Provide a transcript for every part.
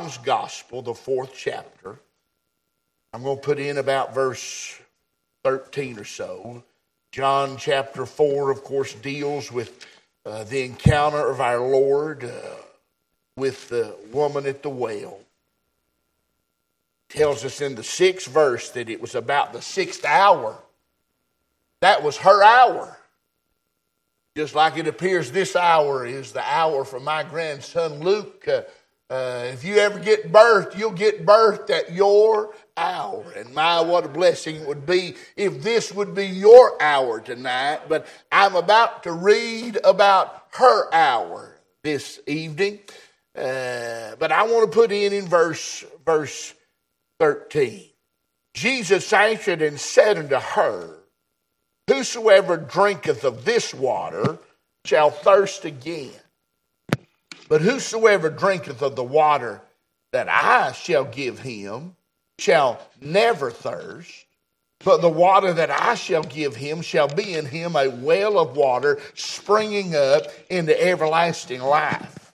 John's Gospel, the fourth chapter. I'm going to put in about verse 13 or so. John chapter 4, of course, deals with uh, the encounter of our Lord uh, with the woman at the well. Tells us in the sixth verse that it was about the sixth hour. That was her hour. Just like it appears this hour is the hour for my grandson Luke. Uh, uh, if you ever get birthed, you'll get birthed at your hour. And my, what a blessing it would be if this would be your hour tonight. But I'm about to read about her hour this evening. Uh, but I want to put in in verse, verse 13. Jesus answered and said unto her, Whosoever drinketh of this water shall thirst again. But whosoever drinketh of the water that I shall give him shall never thirst. But the water that I shall give him shall be in him a well of water springing up into everlasting life.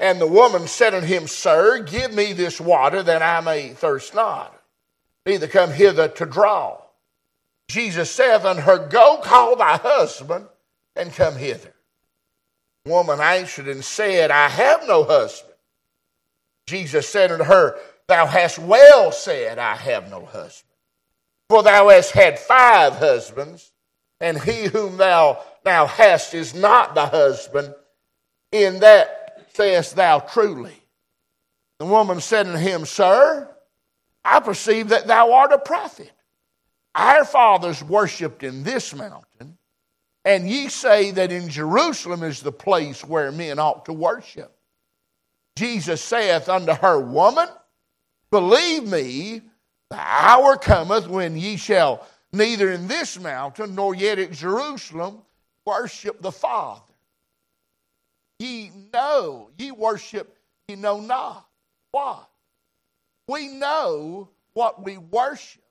And the woman said unto him, Sir, give me this water that I may thirst not, neither come hither to draw. Jesus saith unto her, Go call thy husband and come hither. Woman answered and said, I have no husband. Jesus said unto her, Thou hast well said, I have no husband. For thou hast had five husbands, and he whom thou now hast is not thy husband. In that sayest thou truly. The woman said unto him, Sir, I perceive that thou art a prophet. Our fathers worshipped in this mountain, and ye say that in Jerusalem is the place where men ought to worship. Jesus saith unto her, Woman, believe me, the hour cometh when ye shall neither in this mountain nor yet at Jerusalem worship the Father. Ye know, ye worship, ye know not. What? We know what we worship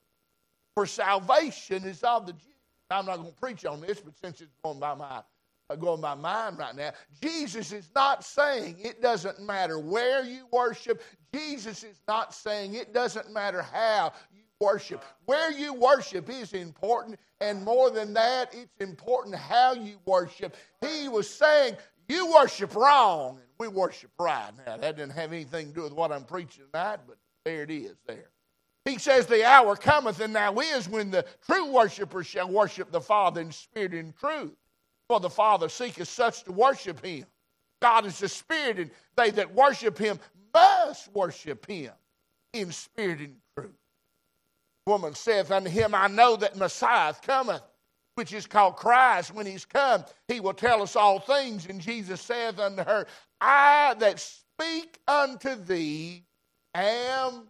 for salvation is of the Jews. I'm not going to preach on this, but since it's going by my uh, going by mind right now, Jesus is not saying it doesn't matter where you worship. Jesus is not saying it doesn't matter how you worship. Where you worship is important, and more than that, it's important how you worship. He was saying you worship wrong, and we worship right. Now that didn't have anything to do with what I'm preaching tonight, but there it is. There. He says, The hour cometh and now is when the true worshippers shall worship the Father in spirit and truth. For the Father seeketh such to worship him. God is the Spirit, and they that worship him must worship him in spirit and truth. woman saith unto him, I know that Messiah cometh, which is called Christ. When he's come, he will tell us all things. And Jesus saith unto her, I that speak unto thee am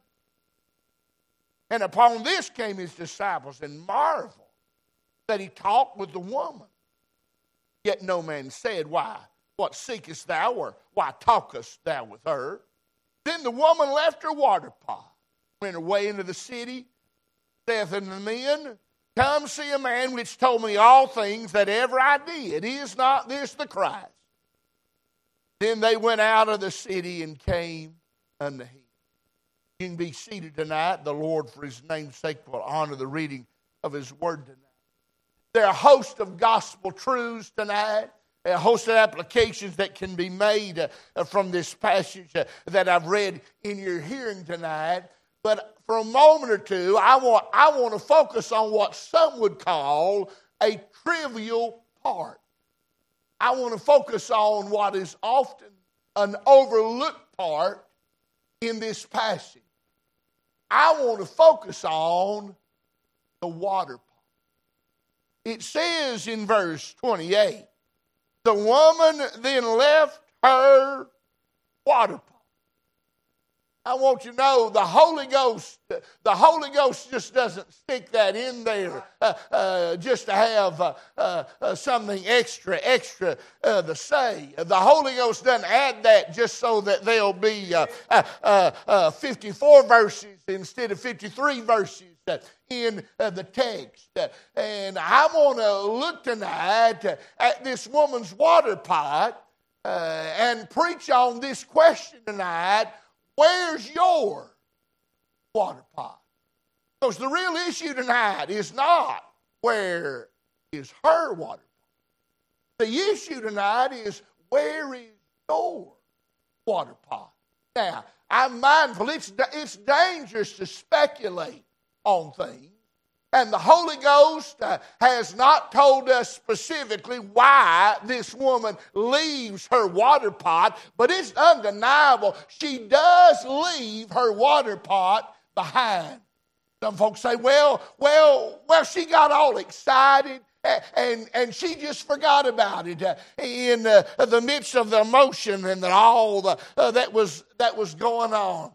and upon this came his disciples and marveled that he talked with the woman. Yet no man said, Why? What seekest thou? Or why talkest thou with her? Then the woman left her water pot, went away into the city, saith unto the men, Come see a man which told me all things that ever I did. Is not this the Christ? Then they went out of the city and came unto him. You can be seated tonight. The Lord, for his name's sake, will honor the reading of his word tonight. There are a host of gospel truths tonight, a host of applications that can be made uh, from this passage uh, that I've read in your hearing tonight. But for a moment or two, I want, I want to focus on what some would call a trivial part. I want to focus on what is often an overlooked part in this passage. I want to focus on the water pot. It says in verse 28 the woman then left her water pot. I want you to know the Holy Ghost, the Holy Ghost just doesn't stick that in there uh, uh, just to have uh, uh, uh something extra, extra uh, to say. The Holy Ghost doesn't add that just so that there'll be 54 verses instead of 53 verses in the text. And I want to look tonight at this woman's water pot and preach on this question tonight where's your water pot? Because the real issue tonight is not where is her water pot. The issue tonight is where is your water pot? Now, I'm mindful, it's, it's dangerous to speculate on things. And the Holy Ghost uh, has not told us specifically why this woman leaves her water pot, but it's undeniable she does leave her water pot behind. Some folks say, well, well, well, she got all excited and, and she just forgot about it uh, in uh, the midst of the emotion and all the, uh, that, was, that was going on.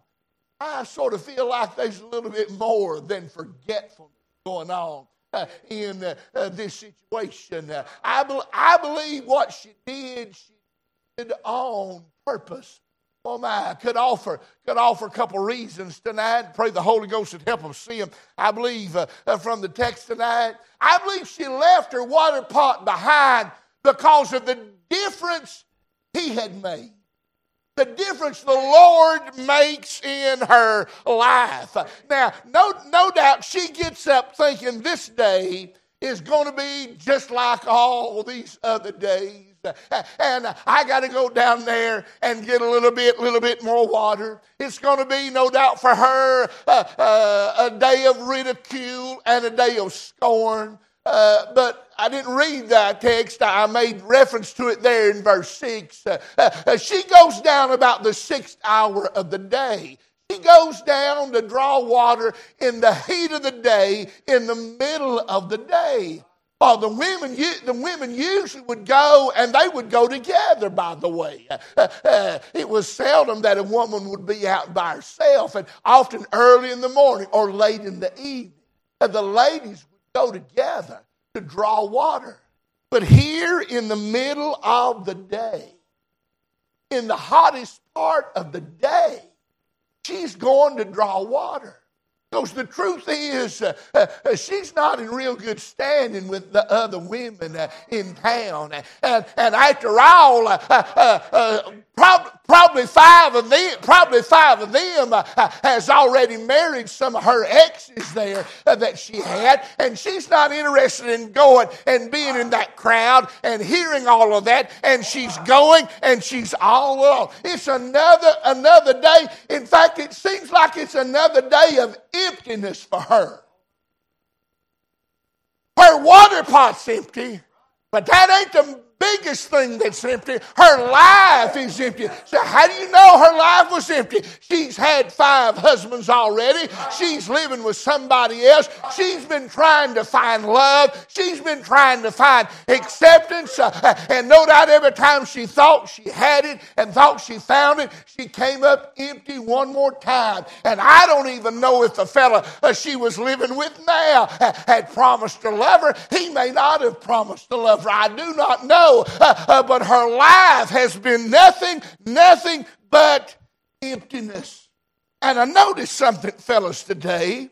I sort of feel like there's a little bit more than forgetfulness going on. Uh, in uh, uh, this situation, I, be- I believe what she did, she did on purpose. Oh my, could offer, could offer a couple reasons tonight. Pray the Holy Ghost would help them see them. I believe uh, from the text tonight, I believe she left her water pot behind because of the difference he had made. The difference the Lord makes in her life. Now, no, no doubt she gets up thinking this day is going to be just like all these other days. and I got to go down there and get a little bit, little bit more water. It's going to be, no doubt, for her uh, uh, a day of ridicule and a day of scorn. Uh, but I didn't read that text. I made reference to it there in verse 6. Uh, uh, she goes down about the sixth hour of the day. She goes down to draw water in the heat of the day, in the middle of the day. Uh, the women, the women usually would go, and they would go together. By the way, uh, uh, it was seldom that a woman would be out by herself, and often early in the morning or late in the evening. The ladies go together to draw water. But here in the middle of the day, in the hottest part of the day, she's going to draw water. Because the truth is, uh, uh, she's not in real good standing with the other women uh, in town. And, and after all, uh, uh, uh, prob- probably five of them, probably five of them uh, uh, has already married some of her exes there uh, that she had, and she's not interested in going and being in that crowd and hearing all of that. And she's going, and she's all alone. It's another another day. In fact, it seems like it's another day of emptiness for her. Her water pot's empty, but that ain't the biggest thing that's empty. Her life is empty. So, how do you know her life was empty? She's had five husbands already. She's living with somebody else. She's been trying to find love. She's been trying to find acceptance. Uh, and no doubt every time she thought she had it and thought she found it, she came up empty one more time. And I don't even know if the fella uh, she was living with now uh, had promised to love her. He may not have promised to love her. I do not know uh, uh, but her life has been nothing, nothing but emptiness. And I noticed something, fellas, today.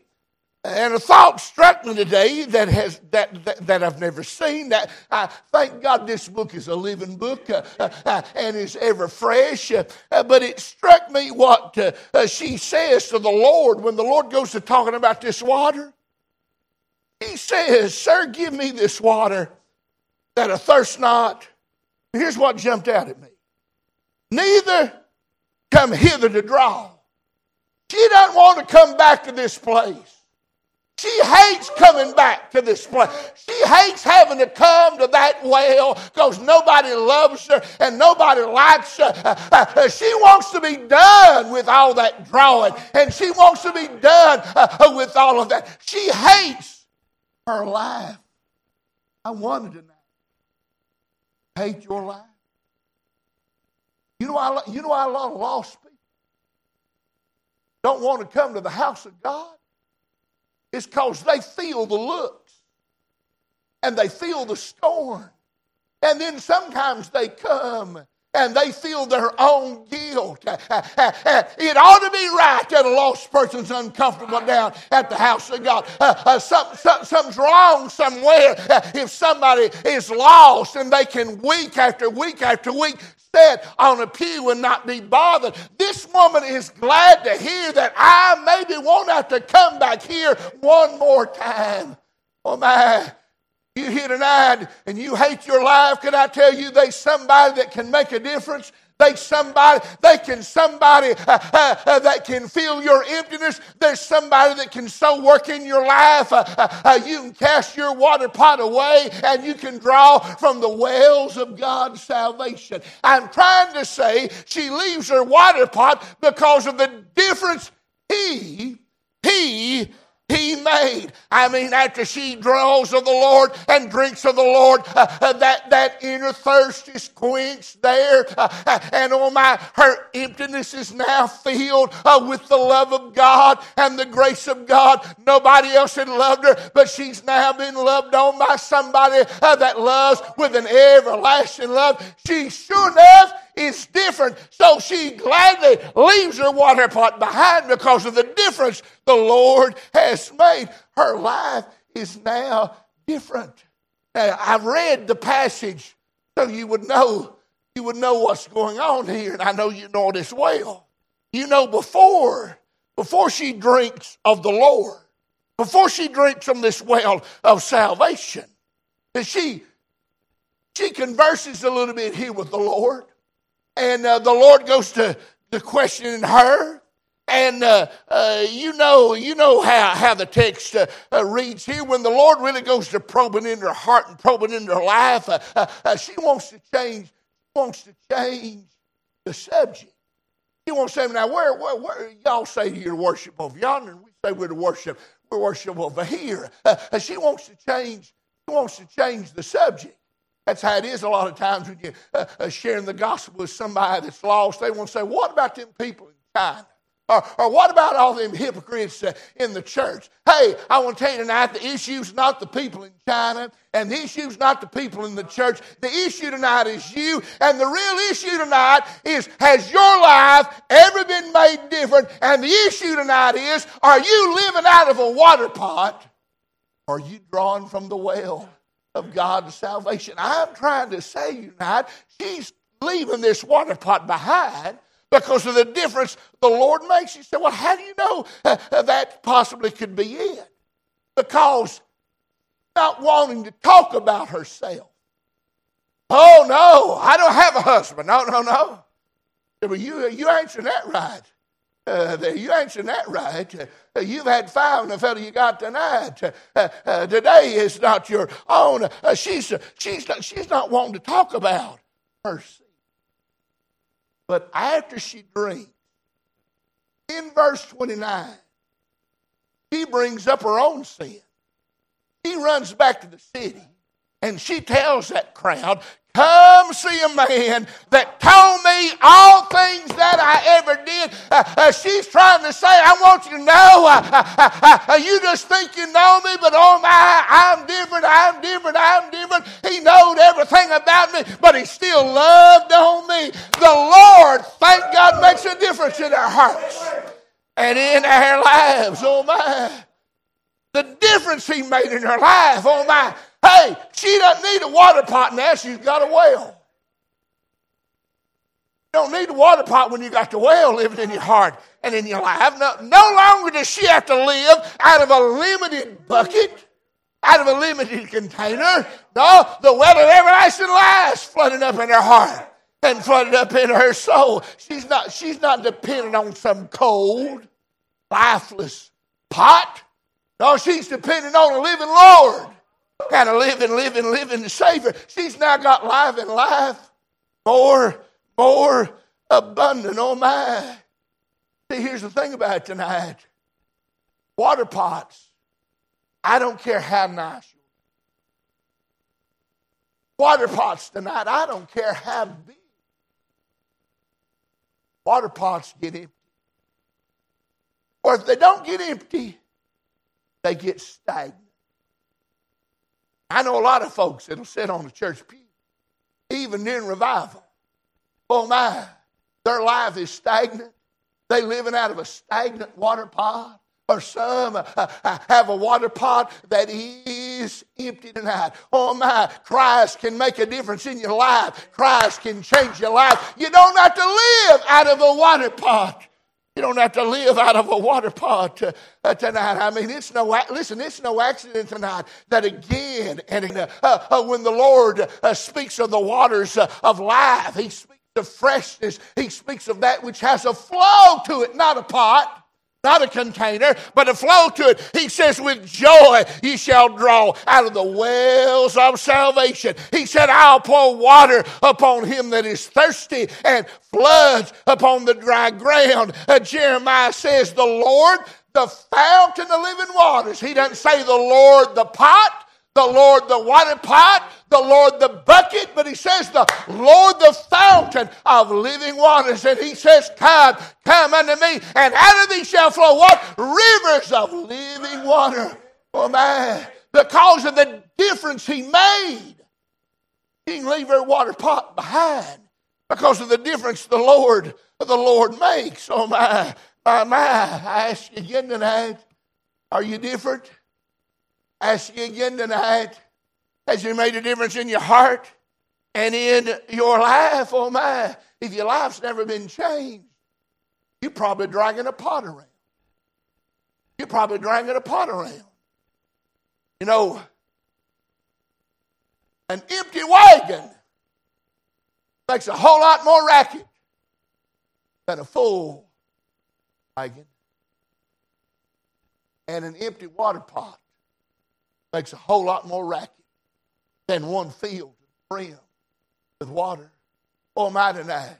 And a thought struck me today that has that, that, that I've never seen. That I thank God this book is a living book uh, uh, uh and is ever fresh. Uh, uh, but it struck me what uh, she says to the Lord when the Lord goes to talking about this water. He says, "Sir, give me this water, that thirst not. Here's what jumped out at me. Neither come hither to draw. She doesn't want to come back to this place. She hates coming back to this place. She hates having to come to that well because nobody loves her and nobody likes her. Uh, uh, she wants to be done with all that drawing and she wants to be done uh, with all of that. She hates her life. I wanted to know hate your life? You know, I, you know, I a lot of lost people don't want to come to the house of God. It's because they feel the looks and they feel the scorn. And then sometimes they come and they feel their own guilt. It ought to be right that a lost person's uncomfortable down at the house of God. Uh, uh, some, some, something's wrong somewhere. Uh, if somebody is lost and they can week after week after week sit on a pew and not be bothered. This woman is glad to hear that I maybe won't have to come back here one more time. Oh my. You here tonight and you hate your life. Can I tell you there's somebody that can make a difference? They somebody, they can somebody uh, uh, uh, that can fill your emptiness. There's somebody that can so work in your life. Uh, uh, uh, you can cast your water pot away and you can draw from the wells of God's salvation. I'm trying to say she leaves her water pot because of the difference he, he he made. I mean, after she draws of the Lord and drinks of the Lord, uh, uh, that, that inner thirst is quenched there. Uh, uh and oh my, her emptiness is now filled uh, with the love of God and the grace of God. Nobody else had loved her, but she's now been loved on by somebody uh, that loves with an everlasting love. She sure enough is different. So she gladly leaves her water pot behind because of the difference the Lord has made. Her life is now different. Now, I've read the passage so you would know you would know what's going on here, and I know you know it as well. You know before before she drinks of the Lord, before she drinks from this well of salvation, that she she converses a little bit here with the Lord and uh, the Lord goes to, to questioning her. And uh, uh, you know, you know how, how the text uh, uh, reads here. When the Lord really goes to probing into her heart and probing into her life, uh, she wants to change. Wants to change the subject. She wants to say, "Now, where, where, where y'all say you're to worship over yonder, and we say we're to worship, we're worship over here." she wants to change. She wants to change the subject. That's how it is a lot of times when you're uh, uh, sharing the gospel with somebody that's lost. They want to say, What about them people in China? Or, or what about all them hypocrites uh, in the church? Hey, I want to tell you tonight the issue's not the people in China, and the issue's not the people in the church. The issue tonight is you, and the real issue tonight is has your life ever been made different? And the issue tonight is are you living out of a water pot, or are you drawing from the well? Of God's salvation. I'm trying to say you tonight, she's leaving this water pot behind because of the difference the Lord makes. You say, well, how do you know uh, that possibly could be it? Because not wanting to talk about herself. Oh, no, I don't have a husband. No, no, no. Well, you, you answer that right. Uh, you answered that right. Uh, you've had five, and the fellow you got tonight. Uh, uh, today is not your own. Uh, she's, she's, not, she's not wanting to talk about mercy. But after she drinks, in verse 29, she brings up her own sin. She runs back to the city and she tells that crowd, Come see a man that told me all things that I ever did. Uh, uh, she's trying to say, I want you to know, uh, uh, uh, uh you just think you know me, but oh my, I'm different, I'm different, I'm different. He knowed everything about me, but he still loved on me. The Lord, thank God, makes a difference in our hearts and in our lives. Oh my. The difference he made in her life, oh my. Hey, she doesn't need a water pot now, she's got a well. You don't need a water pot when you got the well living in your heart and in your life. No, no longer does she have to live out of a limited bucket, out of a limited container. No, the well of everlasting life flooded up in her heart and flooded up in her soul. She's not, she's not dependent on some cold, lifeless pot. No, she's dependent on a living Lord and a living, living, living Savior. She's now got life and life more, more abundant. Oh my. See, here's the thing about tonight water pots. I don't care how nice you Water pots tonight, I don't care how big. Water pots get empty. Or if they don't get empty, they get stagnant. I know a lot of folks that'll sit on the church pew, even during revival. Oh my, their life is stagnant. They living out of a stagnant water pot. Or some uh, uh, have a water pot that is is empty tonight. Oh my, Christ can make a difference in your life. Christ can change your life. You don't have to live out of a water pot. You don't have to live out of a water pot uh, tonight. I mean, it's no listen. It's no accident tonight that again and uh, uh when the Lord uh, speaks of the waters uh, of life, He speaks of freshness. He speaks of that which has a flow to it, not a pot not a container, but a flow to it. He says, with joy ye shall draw out of the wells of salvation. He said, I'll pour water upon him that is thirsty and floods upon the dry ground. Uh, Jeremiah says, the Lord, the fountain of living waters. He doesn't say the Lord, the pot the Lord the water pot, the Lord the bucket, but he says the Lord the fountain of living waters. And he says, Come, come unto me, and out of thee shall flow what? Rivers of living water. Oh man, because of the difference he made. He didn't leave her water pot behind because of the difference the Lord the Lord makes. Oh my, my, my. I ask you again tonight, are you different? Ask you again tonight has it made a difference in your heart and in your life? Oh my, if your life's never been changed, you're probably dragging a pot around. You're probably dragging a pot around. You know, an empty wagon makes a whole lot more racket than a full wagon. And an empty water pot makes a whole lot more racket than one field brim with water. Oh, am I tonight?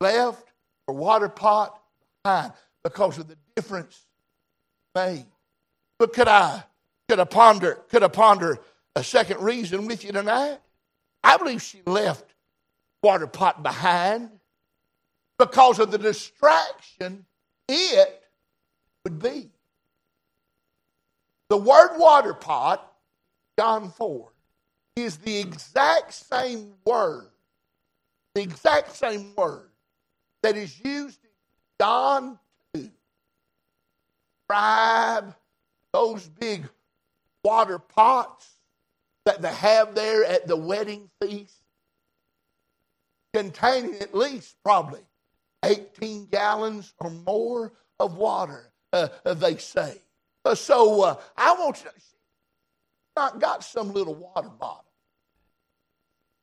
Left or water pot behind because of the difference made. But could I could I ponder could I ponder a second reason with you tonight? I believe she left water pot behind because of the distraction it would be. The word water pot, John 4, is the exact same word, the exact same word that is used in John 2. Describe those big water pots that they have there at the wedding feast, containing at least probably 18 gallons or more of water, uh, they say. Uh, so uh, I want you to, not got some little water bottle,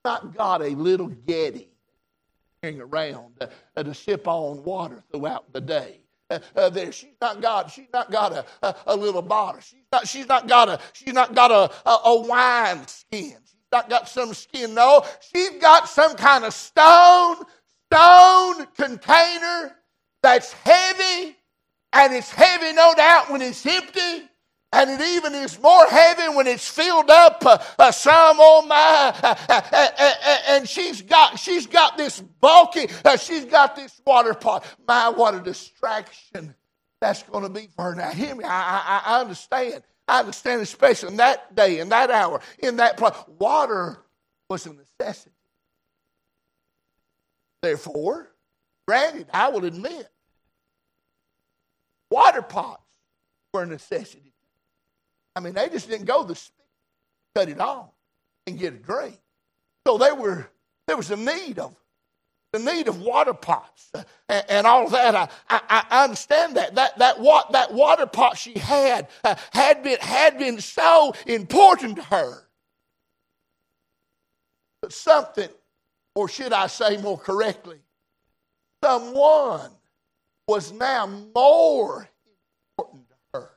not got a little Yeti carrying around uh, to sip on water throughout the day. Uh, uh, there, she's not got. She's not got a, a, a, little bottle. She's not. She's not got a. She's not got a, a, a wine skin. She's not got some skin. No, she's got some kind of stone stone container that's heavy and it's heavy, no doubt, when it's empty. And it even is more heavy when it's filled up. Uh, uh, some, oh my, uh, uh, uh, uh and she's got she's got this bulky. she's got this water pot. My, what a distraction that's going to be for her. Now, hear me. I, I, I understand. I understand, especially in that day, in that hour, in that place. Water was a necessity. Therefore, granted, I will admit Water pots were a necessity. I mean, they just didn't go the cut it off, and get a drink. So they were there was a need of the need of water pots and, and all of that. I, I, I, understand that. That, that, what, that water pot she had uh, had, been, had been so important to her. But something, or should I say more correctly, someone was now more important to her.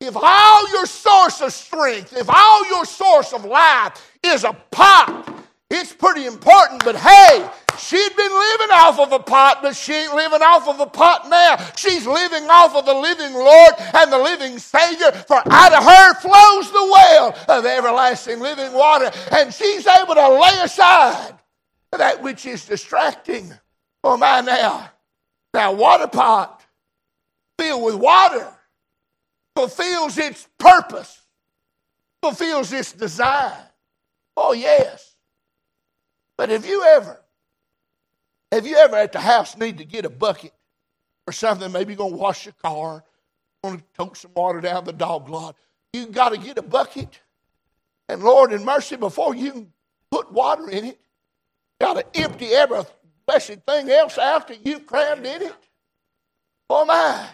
If all your source of strength, if all your source of life is a pot, it's pretty important, but hey, she'd been living off of a pot, but she ain't living off of a pot now. She's living off of the living Lord and the living Savior, for out of her flows the well of everlasting living water, and she's able to lay aside that which is distracting. Oh my now. Now, water pot filled with water fulfills its purpose, fulfills its design. Oh, yes. But have you ever, have you ever at the house need to get a bucket or something? Maybe you're going to wash your car, going to tote some water down the dog lot. you got to get a bucket. And Lord, in mercy, before you can put water in it, got to empty every blessed thing else out that you crammed in it. Oh my.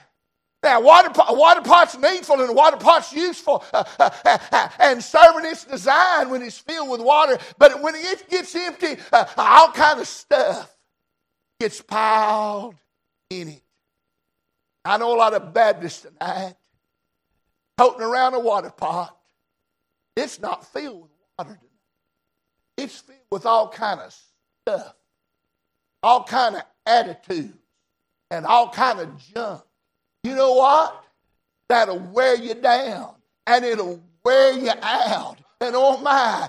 Now, water, water pot's needful and water pot's useful and serving its design when it's filled with water. But when it gets empty, uh, all kind of stuff gets piled in it. I know a lot of Baptists tonight toting around a water pot. It's not filled with water. It's filled with all kind of stuff, all kind of attitudes, and all kind of junk. You know what? That'll wear you down and it'll wear you out. And oh my,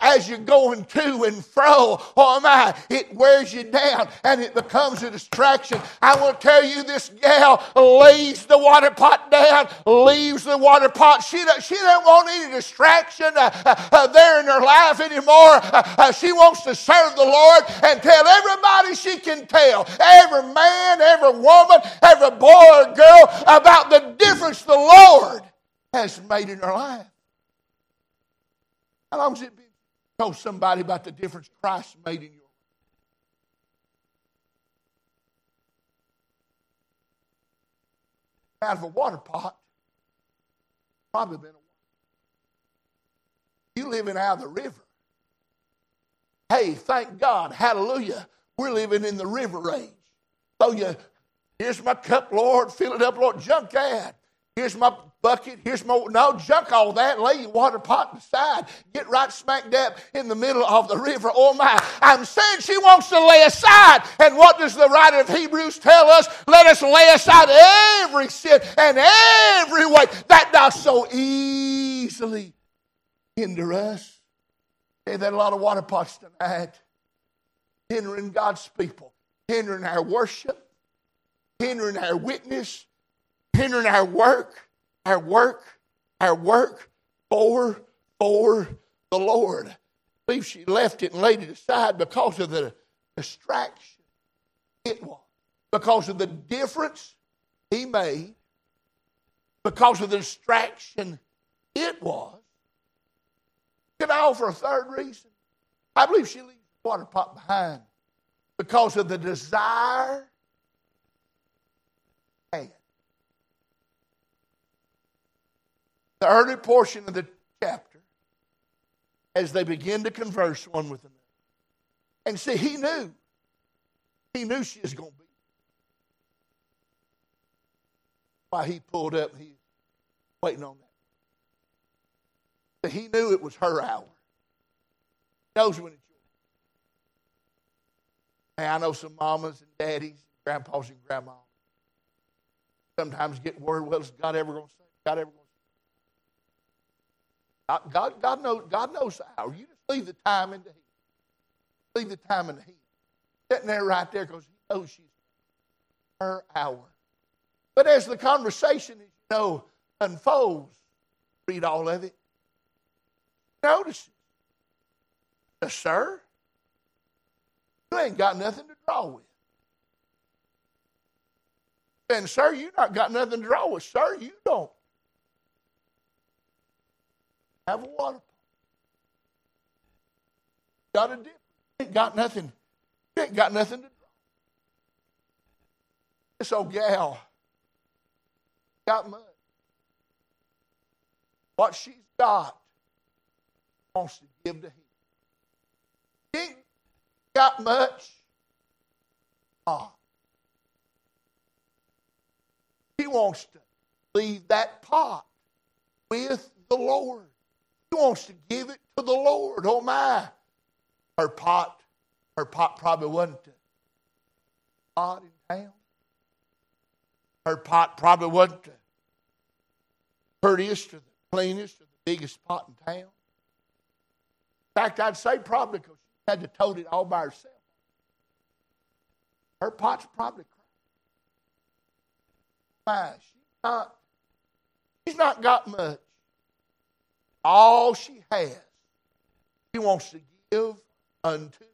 as you're going to and fro, oh my, it wears you down and it becomes a distraction. I will tell you, this gal lays the water pot down, leaves the water pot. She, don't, she don't want any distraction uh, uh, uh there in her life anymore. Uh, uh, she wants to serve the Lord and tell everybody she can tell, every man, every woman, every boy or girl, about the difference the Lord has made in her life. How long has it been? To tell somebody about the difference Christ made in your life. Out of a water pot, probably been a while. You living out of the river. Hey, thank God, hallelujah. We're living in the river age. So you, here's my cup, Lord, fill it up, Lord. Junk ad. Here's my bucket. Here's my no junk all that. Lay your water pot aside. Get right smack dab in the middle of the river. Oh my! I'm saying she wants to lay aside. And what does the writer of Hebrews tell us? Let us lay aside every sin and every weight that does so easily hinder us. Hey, that a lot of water pots tonight hindering God's people, hindering our worship, hindering our witness hindering our work, our work, our work for, for the Lord. I believe she left it and laid it aside because of the distraction it was, because of the difference he made, because of the distraction it was. Can I offer a third reason? I believe she leaves the water pot behind because of the desire the early portion of the chapter as they begin to converse one with another. And see, he knew. He knew she was going to be. Why he pulled up, he waiting on that. But he knew it was her hour. Knows when it's yours. Hey, I know some mamas and daddies, grandpas and grandmas sometimes get worried, well, is God ever going to say? God ever going God, God, knows, God knows the hour. You just leave the time in the heat. Leave the time in the heat. Sitting there right there because he knows she's her hour. But as the conversation, as you know, unfolds, read all of it. Notice it. Sir, you ain't got nothing to draw with. And, sir, you not got nothing to draw with. Sir, you don't have a water pump. Got a dip. Ain't got nothing. Ain't got nothing to draw. This old gal got money. What she's got wants to give to him. She ain't got much. Ah. He wants to leave that pot with the Lord. Wants to give it to the Lord. Oh my. Her pot, her pot probably wasn't pot in town. Her pot probably wasn't the prettiest or the cleanest or the biggest pot in town. In fact, I'd say probably because she had to tote it all by herself. Her pot's probably cracked. My, she's not, she's not got much all she has, she wants to give unto.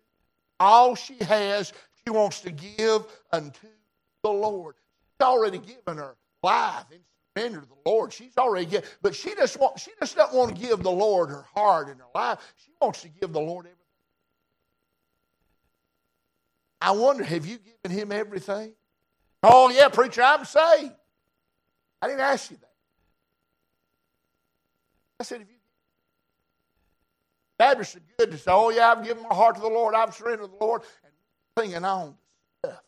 All she has, she wants to give unto the Lord. She's already given her life and surrender to the Lord. She's already get, but she just want, she just doesn't want to give the Lord her heart and her life. She wants to give the Lord everything. I wonder, have you given him everything? Oh yeah, preacher, I'm saved. I didn't ask you that. I said, if you Baptists are good to say, oh yeah, I've given my heart to the Lord, I've surrendered to the Lord, and clinging on to stuff.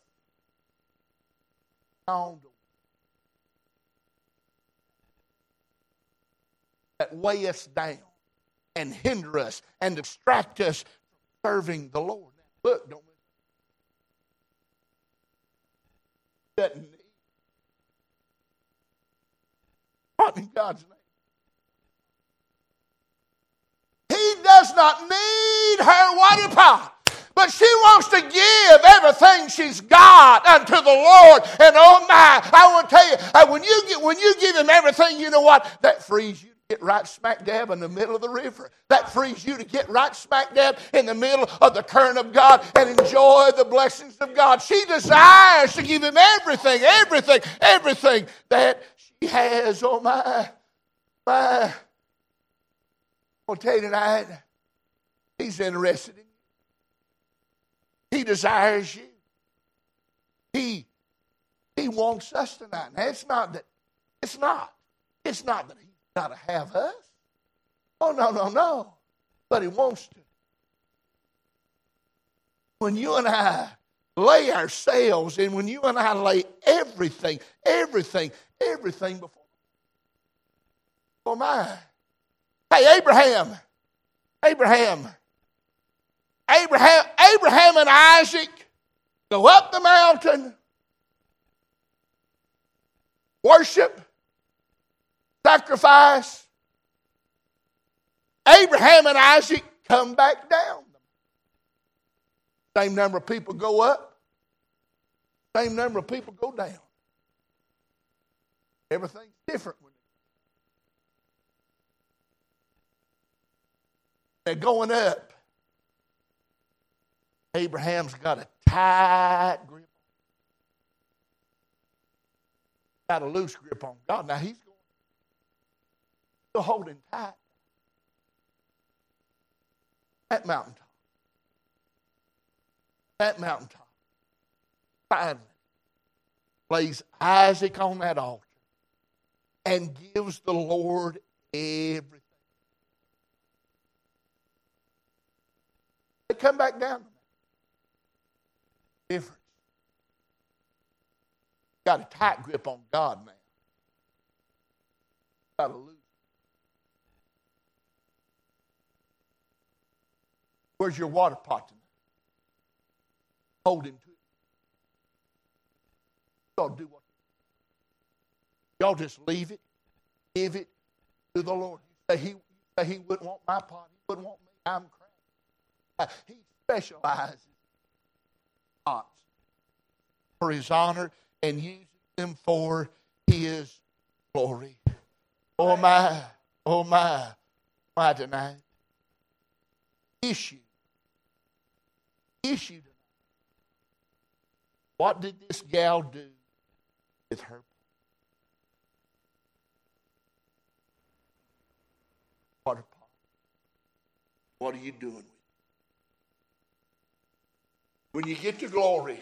On to that weigh us down and hinder us and distract us from serving the Lord. Now, look, don't doesn't need. What in God's name? He does not need her water pot. But she wants to give everything she's got unto the Lord. And oh my, I want to tell you, uh, when you, get, when you give him everything, you know what? That frees you to get right smack dab in the middle of the river. That frees you to get right smack dab in the middle of the current of God and enjoy the blessings of God. She desires to give him everything, everything, everything that she has. Oh my, my. I'll tell you tonight, he's interested in you. He desires you. He he wants us tonight. Now it's not that it's not. It's not that he got to have us. Oh, no, no, no. But He wants to. When you and I lay ourselves and when you and I lay everything, everything, everything before, for mine. Hey, Abraham, Abraham, Abraham, Abraham and Isaac go up the mountain, worship, sacrifice. Abraham and Isaac come back down. Same number of people go up, same number of people go down. Everything's different. They're going up. Abraham's got a tight grip. Got a loose grip on God. Now he's going, Still holding tight. That mountaintop. That mountaintop. Finally, lays Isaac on that altar and gives the Lord everything. They come back down. Difference. Got a tight grip on God now. Got a loose Where's your water pot tonight? Hold him to it. Y'all do what? Y'all just leave it, give it to the Lord. Say he, he wouldn't want my pot. He wouldn't want me. I'm crazy. He specializes for his honor and uses them for his glory. Oh my, oh my, my tonight. Issue issue tonight. What did this gal do with her? What are you doing? When you get to glory,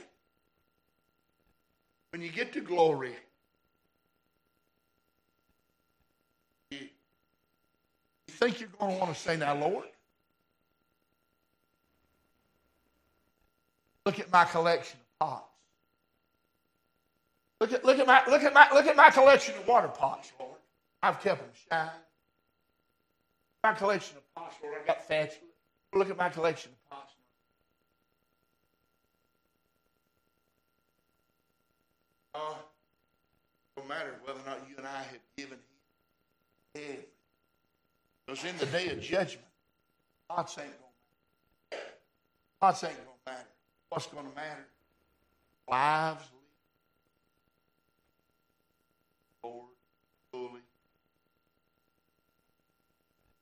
when you get to glory, you think you're going to want to say, Now, Lord, Look at my collection of pots. Look at, look at, my, look, at my, look at my collection of water pots, Lord. I've kept them shine. My collection of pots, Lord, I've got thatch. Look at my collection of pots. Uh, no matter whether or not you and I have given him everything. Because in the day of judgment, pots ain't to matter. Pots ain't to matter. What's going to matter? Lives Lord fully